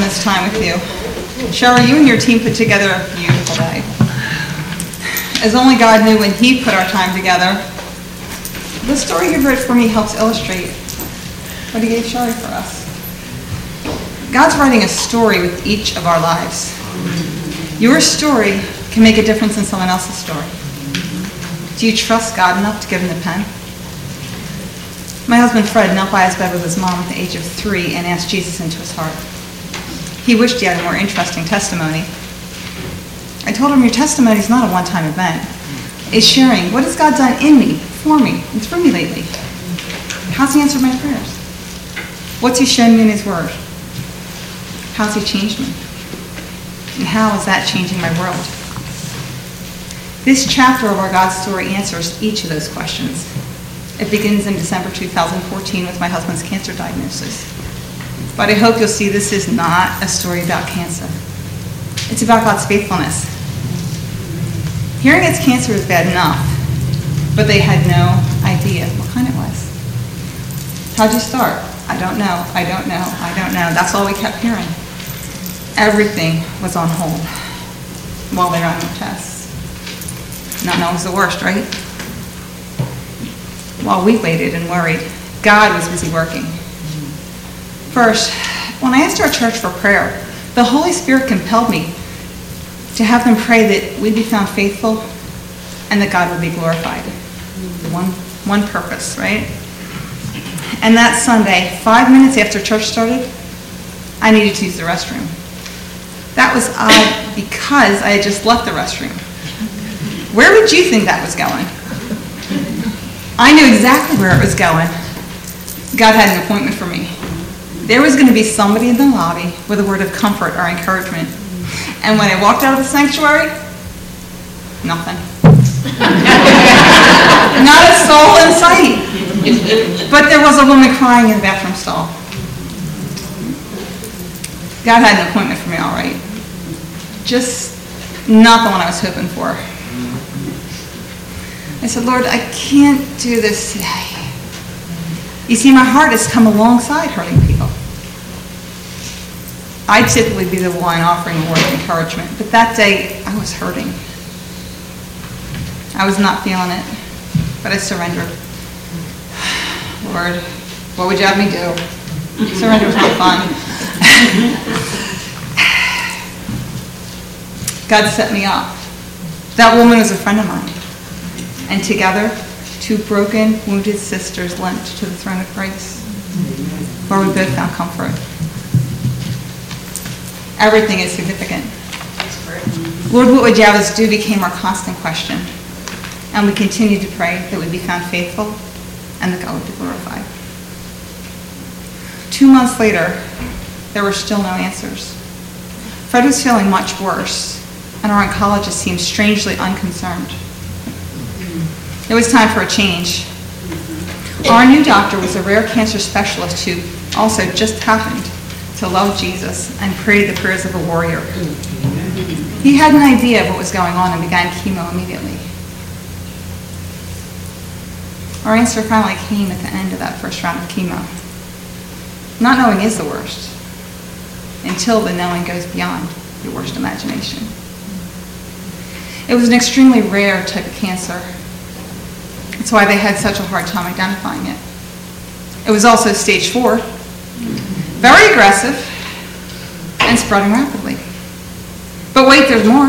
spend this time with you. Cheryl, you and your team put together a beautiful day. As only God knew when He put our time together, the story you've wrote for me helps illustrate what He gave Sherry for us. God's writing a story with each of our lives. Your story can make a difference in someone else's story. Do you trust God enough to give him the pen? My husband Fred knelt by his bed with his mom at the age of three and asked Jesus into his heart. He wished he had a more interesting testimony. I told him, Your testimony is not a one time event. It's sharing what has God done in me, for me, and through me lately. How's he answered my prayers? What's he shown me in his word? How's he changed me? And how is that changing my world? This chapter of our God story answers each of those questions. It begins in December 2014 with my husband's cancer diagnosis. But I hope you'll see this is not a story about cancer. It's about God's faithfulness. Hearing it's cancer is bad enough, but they had no idea what kind it was. How'd you start? I don't know, I don't know, I don't know. That's all we kept hearing. Everything was on hold while they ran the tests. Not knowing was the worst, right? While we waited and worried, God was busy working. First, when I asked our church for prayer, the Holy Spirit compelled me to have them pray that we'd be found faithful and that God would be glorified. One, one purpose, right? And that Sunday, five minutes after church started, I needed to use the restroom. That was odd because I had just left the restroom. Where would you think that was going? I knew exactly where it was going. God had an appointment for me. There was going to be somebody in the lobby with a word of comfort or encouragement. And when I walked out of the sanctuary, nothing. Not a soul in sight. But there was a woman crying in the bathroom stall. God had an appointment for me, all right. Just not the one I was hoping for. I said, Lord, I can't do this today. You see, my heart has come alongside hurting people. I typically be the one offering a word of encouragement, but that day I was hurting. I was not feeling it, but I surrendered. Lord, what would you have me do? Surrender was not fun. God set me up. That woman was a friend of mine. And together, two broken, wounded sisters limped to the throne of grace, where we both found comfort. Everything is significant. Lord, what would you have us do became our constant question. And we continue to pray that we'd be found faithful and that God would be glorified. Two months later, there were still no answers. Fred was feeling much worse, and our oncologist seemed strangely unconcerned. It was time for a change. Our new doctor was a rare cancer specialist who also just happened to love Jesus and pray the prayers of a warrior. He had an idea of what was going on and began chemo immediately. Our answer finally came at the end of that first round of chemo. Not knowing is the worst until the knowing goes beyond your worst imagination. It was an extremely rare type of cancer. That's why they had such a hard time identifying it. It was also stage four, very aggressive, and spreading rapidly. But wait, there's more.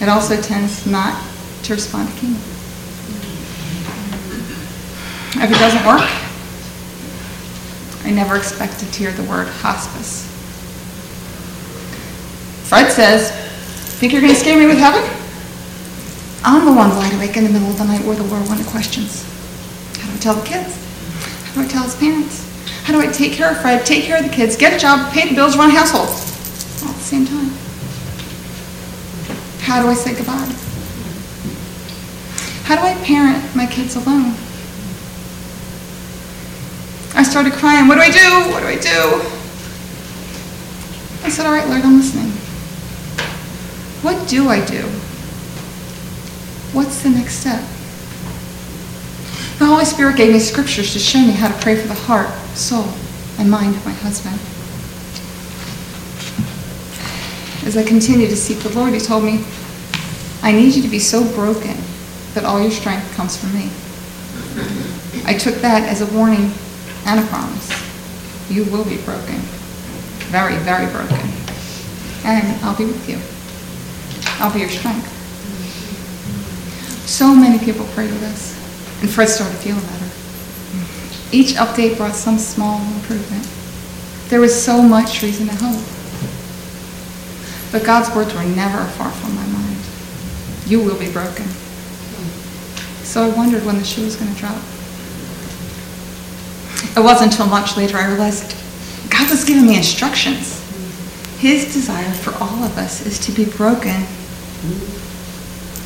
It also tends not to respond to chemo. If it doesn't work, I never expected to hear the word hospice. Fred says, Think you're going to scare me with heaven? I'm the one wide awake in the middle of the night with a whirlwind of questions. How do I tell the kids? How do I tell his parents? How do I take care of Fred, take care of the kids, get a job, pay the bills, run a household? All at the same time. How do I say goodbye? How do I parent my kids alone? I started crying. What do I do? What do I do? I said, All right, Lord, I'm listening. What do I do? What's the next step? The Holy Spirit gave me scriptures to show me how to pray for the heart, soul, and mind of my husband. As I continued to seek the Lord, he told me, I need you to be so broken that all your strength comes from me. I took that as a warning and a promise. You will be broken. Very, very broken. And I'll be with you. I'll be your strength. So many people pray with us, and Fred started feeling better. Each update brought some small improvement. There was so much reason to hope. But God's words were never far from my mind. You will be broken. So I wondered when the shoe was going to drop. It wasn't until much later I realized God was giving me instructions. His desire for all of us is to be broken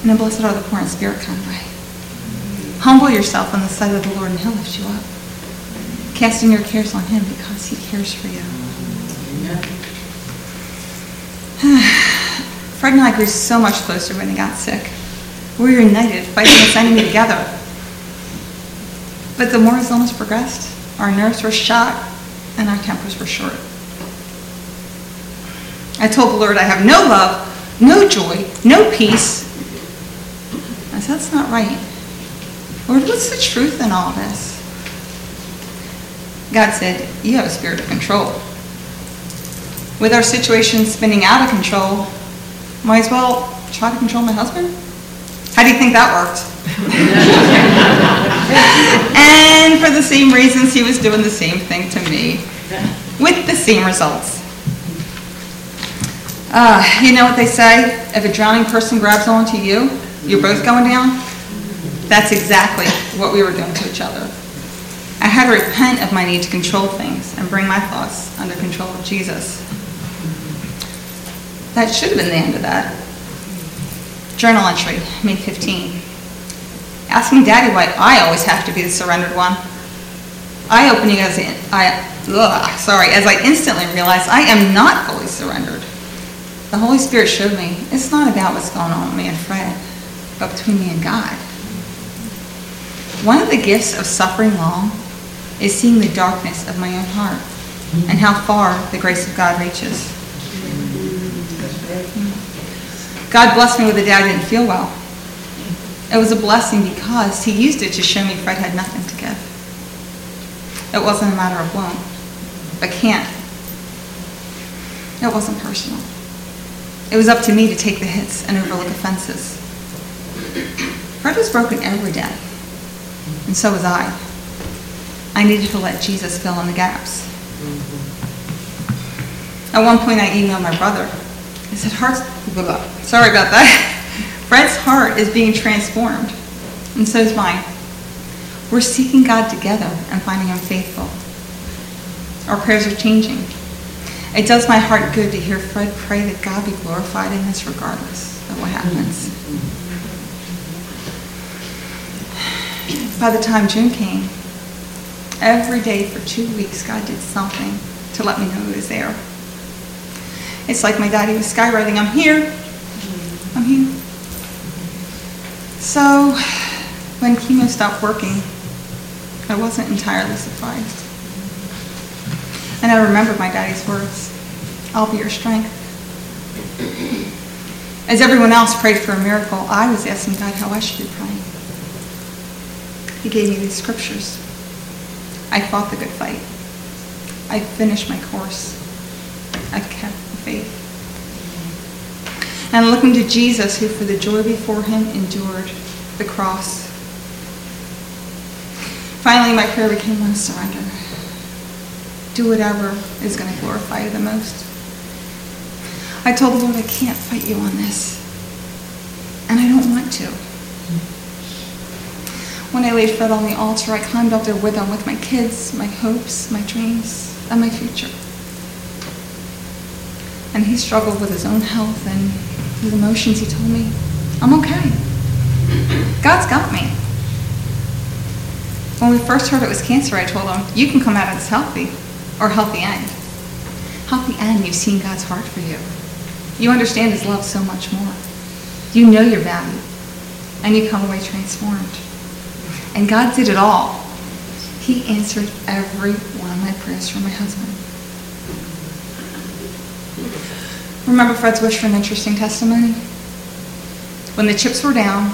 And blessed are the poor in spirit kind of way. Humble yourself on the sight of the Lord and he'll lift you up. Casting your cares on him because he cares for you. Fred and I grew so much closer when he got sick. We were united, fighting this enemy together. But the more his illness progressed, our nerves were shot and our tempers were short. I told the Lord, I have no love, no joy, no peace. I said, that's not right. Lord, what's the truth in all this? God said, You have a spirit of control. With our situation spinning out of control, might as well try to control my husband? How do you think that worked? and for the same reasons, he was doing the same thing to me, with the same results. Uh, you know what they say? If a drowning person grabs onto you, you're both going down? That's exactly what we were doing to each other. I had to repent of my need to control things and bring my thoughts under control of Jesus. That should have been the end of that. Journal entry, May 15. Asking Daddy why I always have to be the surrendered one. Eye opening as I, ugh, sorry, as I instantly realized I am not fully surrendered. The Holy Spirit showed me it's not about what's going on with me and Fred, but between me and God. One of the gifts of suffering long is seeing the darkness of my own heart and how far the grace of God reaches. God blessed me with a dad didn't feel well. It was a blessing because he used it to show me Fred had nothing to give. It wasn't a matter of won't, but can't. It wasn't personal. It was up to me to take the hits and overlook offenses. Fred was broken every day, and so was I. I needed to let Jesus fill in the gaps. At one point, I emailed my brother. I said, "Heart, sorry about that. Fred's heart is being transformed, and so is mine. We're seeking God together and finding Him faithful. Our prayers are changing. It does my heart good to hear Fred pray that God be glorified in this regardless of what happens. By the time June came, every day for two weeks, God did something to let me know He was there. It's like my daddy was skywriting, I'm here, I'm here. So when chemo stopped working, I wasn't entirely surprised. And I remembered my daddy's words, I'll be your strength. As everyone else prayed for a miracle, I was asking God how I should be praying. He gave me these scriptures. I fought the good fight. I finished my course. I kept the faith. And looking to Jesus, who for the joy before him endured the cross. Finally, my prayer became one of surrender. Do whatever is going to glorify you the most. I told the Lord, I can't fight you on this. And I don't want to. When I laid Fred on the altar, I climbed up there with him with my kids, my hopes, my dreams, and my future. And he struggled with his own health and his emotions. He told me, I'm okay. God's got me. When we first heard it was cancer, I told him, you can come out of this healthy or healthy end. Healthy end, you've seen God's heart for you. You understand his love so much more. You know your value, and you come away transformed. And God did it all. He answered every one of my prayers for my husband. Remember Fred's wish for an interesting testimony? When the chips were down,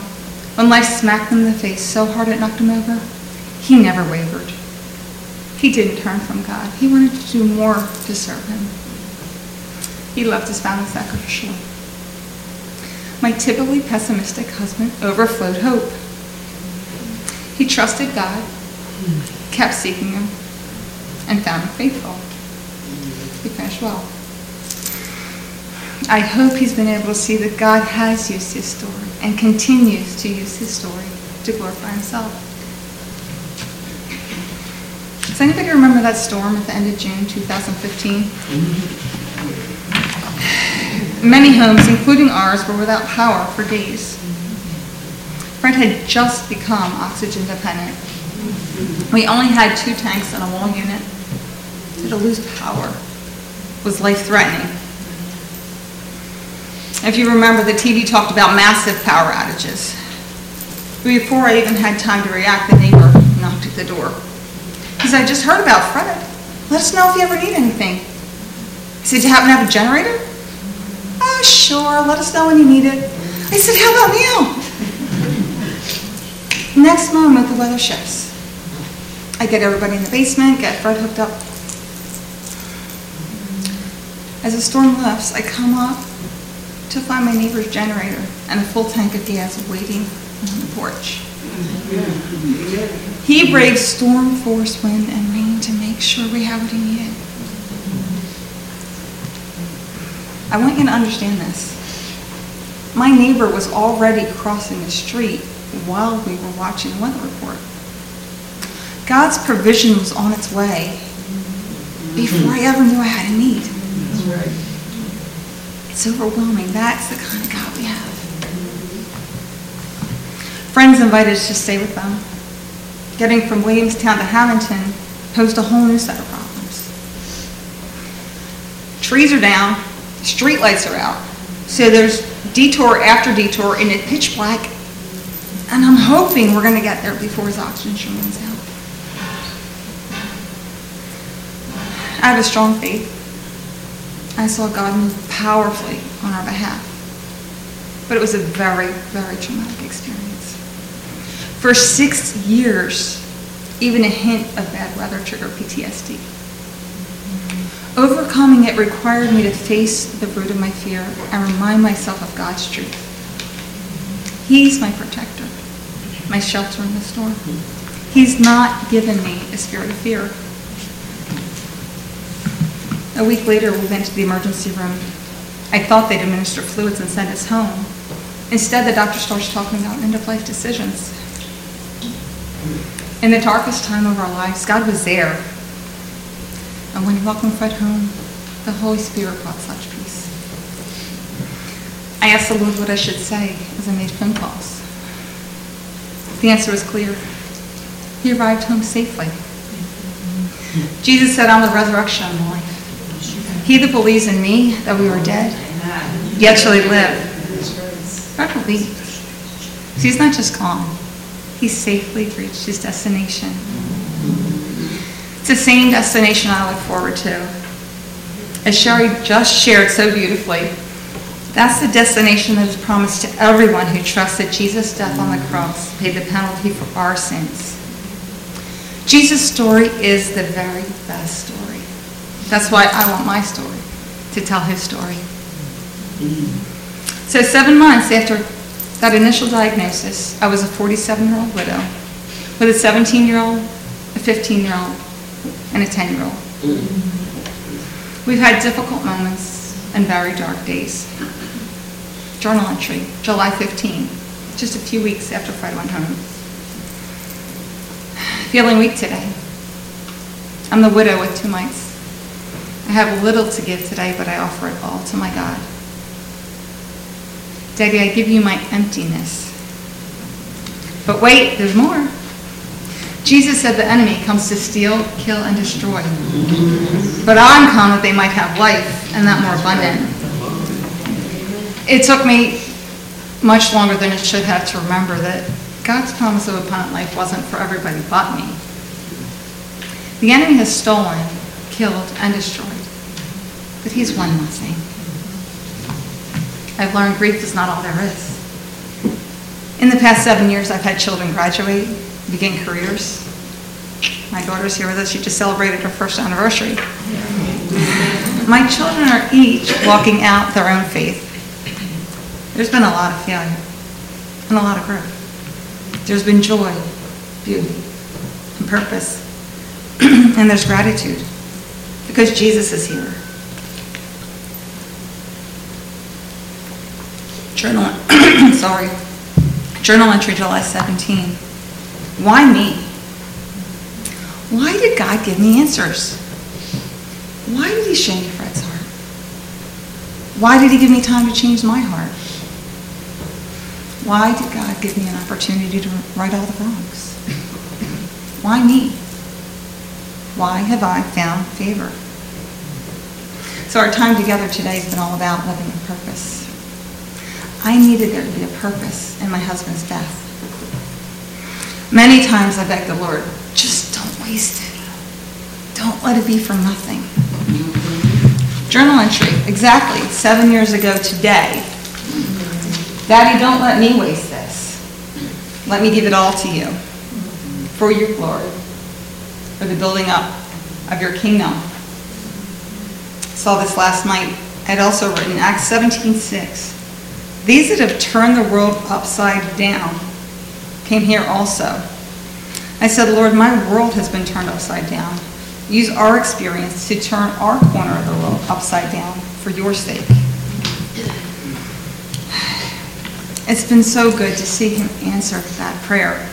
when life smacked him in the face so hard it knocked him over, he never wavered. He didn't turn from God. He wanted to do more to serve him. He loved his family sacrificially. My typically pessimistic husband overflowed hope. He trusted God, kept seeking him, and found him faithful. He finished well. I hope he's been able to see that God has used his story and continues to use his story to glorify himself. Does anybody remember that storm at the end of June 2015? Many homes, including ours, were without power for days. Fred had just become oxygen dependent. We only had two tanks and a wall unit. To lose power was life threatening. If you remember, the TV talked about massive power outages. Before I even had time to react, the neighbor knocked at the door. He said, I just heard about Fred. Let us know if you ever need anything. He said, Do you happen to have a generator? Oh, sure. Let us know when you need it. I said, How about now? Next moment, the weather shifts. I get everybody in the basement, get Fred hooked up. As the storm lifts, I come up to find my neighbor's generator and a full tank of gas waiting on the porch. He braved storm, force, wind, and rain to make sure we have what he needed. I want you to understand this. My neighbor was already crossing the street while we were watching the weather report. God's provision was on its way before I ever knew I had a need. That's right. It's overwhelming. That's the kind of God we have. Friends invited us to stay with them. Getting from Williamstown to Hamilton posed a whole new set of problems. Trees are down, street lights are out, so there's detour after detour and it's pitch black, and I'm hoping we're going to get there before his oxygen runs out. I have a strong faith. I saw God move powerfully on our behalf. But it was a very, very traumatic experience. For six years, even a hint of bad weather triggered PTSD. Overcoming it required me to face the root of my fear and remind myself of God's truth. He's my protector, my shelter in the storm. He's not given me a spirit of fear. A week later, we went to the emergency room. I thought they'd administer fluids and send us home. Instead, the doctor starts talking about end-of-life decisions. In the darkest time of our lives, God was there. And when he welcomed Fred home, the Holy Spirit brought such peace. I asked the Lord what I should say as I made phone calls. The answer was clear. He arrived home safely. Jesus said, I'm the resurrection and life. He that believes in me, that we were dead, yet shall he live. Fred believed. So he's not just gone. He's safely reached his destination. It's the same destination I look forward to. As Sherry just shared so beautifully, that's the destination that is promised to everyone who trusts that Jesus' death on the cross paid the penalty for our sins. Jesus' story is the very best story. That's why I want my story, to tell his story. So seven months after that initial diagnosis, I was a 47-year-old widow with a 17-year-old, a 15-year-old, and a 10-year-old. We've had difficult moments and very dark days. Journal entry, July 15, just a few weeks after Fred went home. Feeling weak today. I'm the widow with two mites. I have little to give today, but I offer it all to my God. Daddy, I give you my emptiness. But wait, there's more. Jesus said the enemy comes to steal, kill, and destroy. But I'm come that they might have life, and that more abundant. It took me much longer than it should have to remember that God's promise of abundant life wasn't for everybody but me. The enemy has stolen, killed, and destroyed, but he's won nothing. I've learned grief is not all there is. In the past seven years, I've had children graduate, begin careers. My daughter's here with us. She just celebrated her first anniversary. My children are each walking out their own faith. There's been a lot of failure and a lot of growth. There's been joy, beauty, and purpose. and there's gratitude because Jesus is here. Journal, sorry. Journal entry July 17. Why me? Why did God give me answers? Why did he change Fred's heart? Why did he give me time to change my heart? Why did God give me an opportunity to right all the wrongs? Why me? Why have I found favor? So our time together today has been all about living in purpose. I needed there to be a purpose in my husband's death. Many times I begged the Lord, just don't waste it. Don't let it be for nothing. Journal entry, exactly seven years ago today. Daddy, don't let me waste this. Let me give it all to you for your glory, for the building up of your kingdom. Saw this last night. I had also written Acts 17:6. These that have turned the world upside down came here also. I said, Lord, my world has been turned upside down. Use our experience to turn our corner of the world upside down for your sake. It's been so good to see him answer that prayer.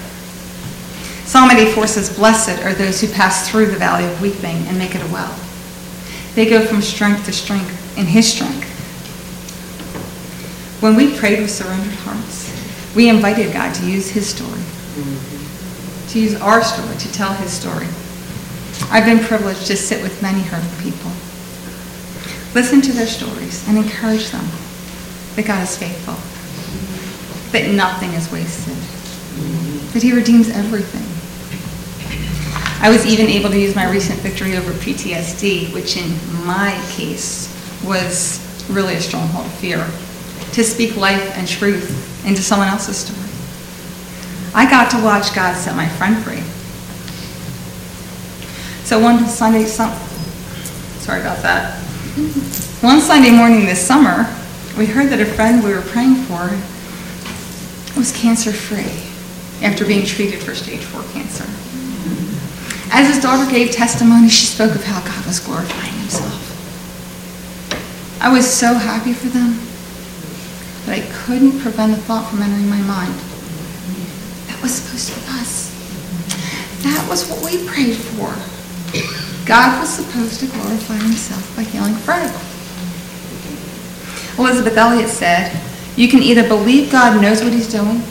Psalm 84 says, Blessed are those who pass through the valley of weeping and make it a well. They go from strength to strength in his strength. When we prayed with surrendered hearts, we invited God to use his story, to use our story, to tell his story. I've been privileged to sit with many hurting people, listen to their stories, and encourage them that God is faithful, that nothing is wasted, that he redeems everything. I was even able to use my recent victory over PTSD, which in my case was really a stronghold of fear to speak life and truth into someone else's story. I got to watch God set my friend free. So one Sunday, sorry about that. One Sunday morning this summer, we heard that a friend we were praying for was cancer free after being treated for stage four cancer. As his daughter gave testimony, she spoke of how God was glorifying himself. I was so happy for them but I couldn't prevent a thought from entering my mind. That was supposed to be us. That was what we prayed for. God was supposed to glorify himself by healing Fred. Elisabeth Elliot said, you can either believe God knows what he's doing,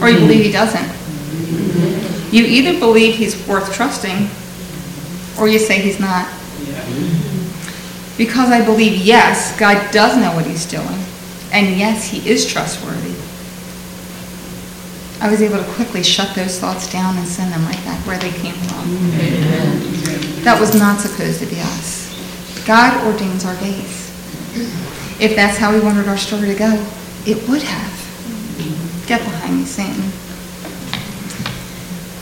or you believe he doesn't. You either believe he's worth trusting, or you say he's not. Because I believe, yes, God does know what he's doing, and yes, he is trustworthy. I was able to quickly shut those thoughts down and send them right back where they came from. Amen. That was not supposed to be us. God ordains our days. If that's how he wanted our story to go, it would have. Get behind me, Satan.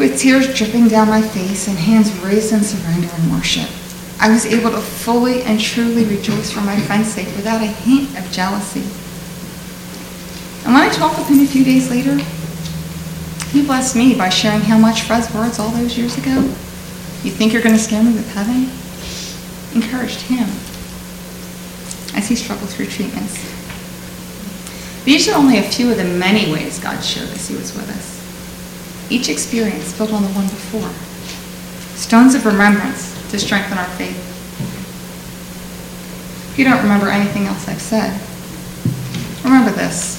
With tears dripping down my face and hands raised in surrender and worship, I was able to fully and truly rejoice for my friend's sake without a hint of jealousy. And when I talked with him a few days later, he blessed me by sharing how much Fred's words all those years ago, you think you're going to scare me with heaven, encouraged him as he struggled through treatments. These are only a few of the many ways God showed us he was with us. Each experience built on the one before. Stones of remembrance to strengthen our faith. If you don't remember anything else I've said, remember this.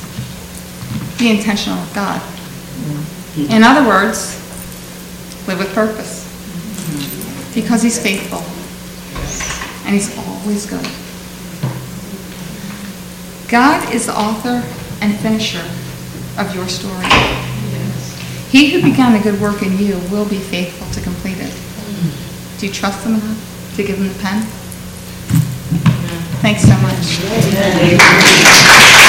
Be intentional with God. In other words, live with purpose. Because he's faithful. And he's always good. God is the author and finisher of your story. He who began a good work in you will be faithful to complete it. Do you trust him enough to give him the pen? Thanks so much.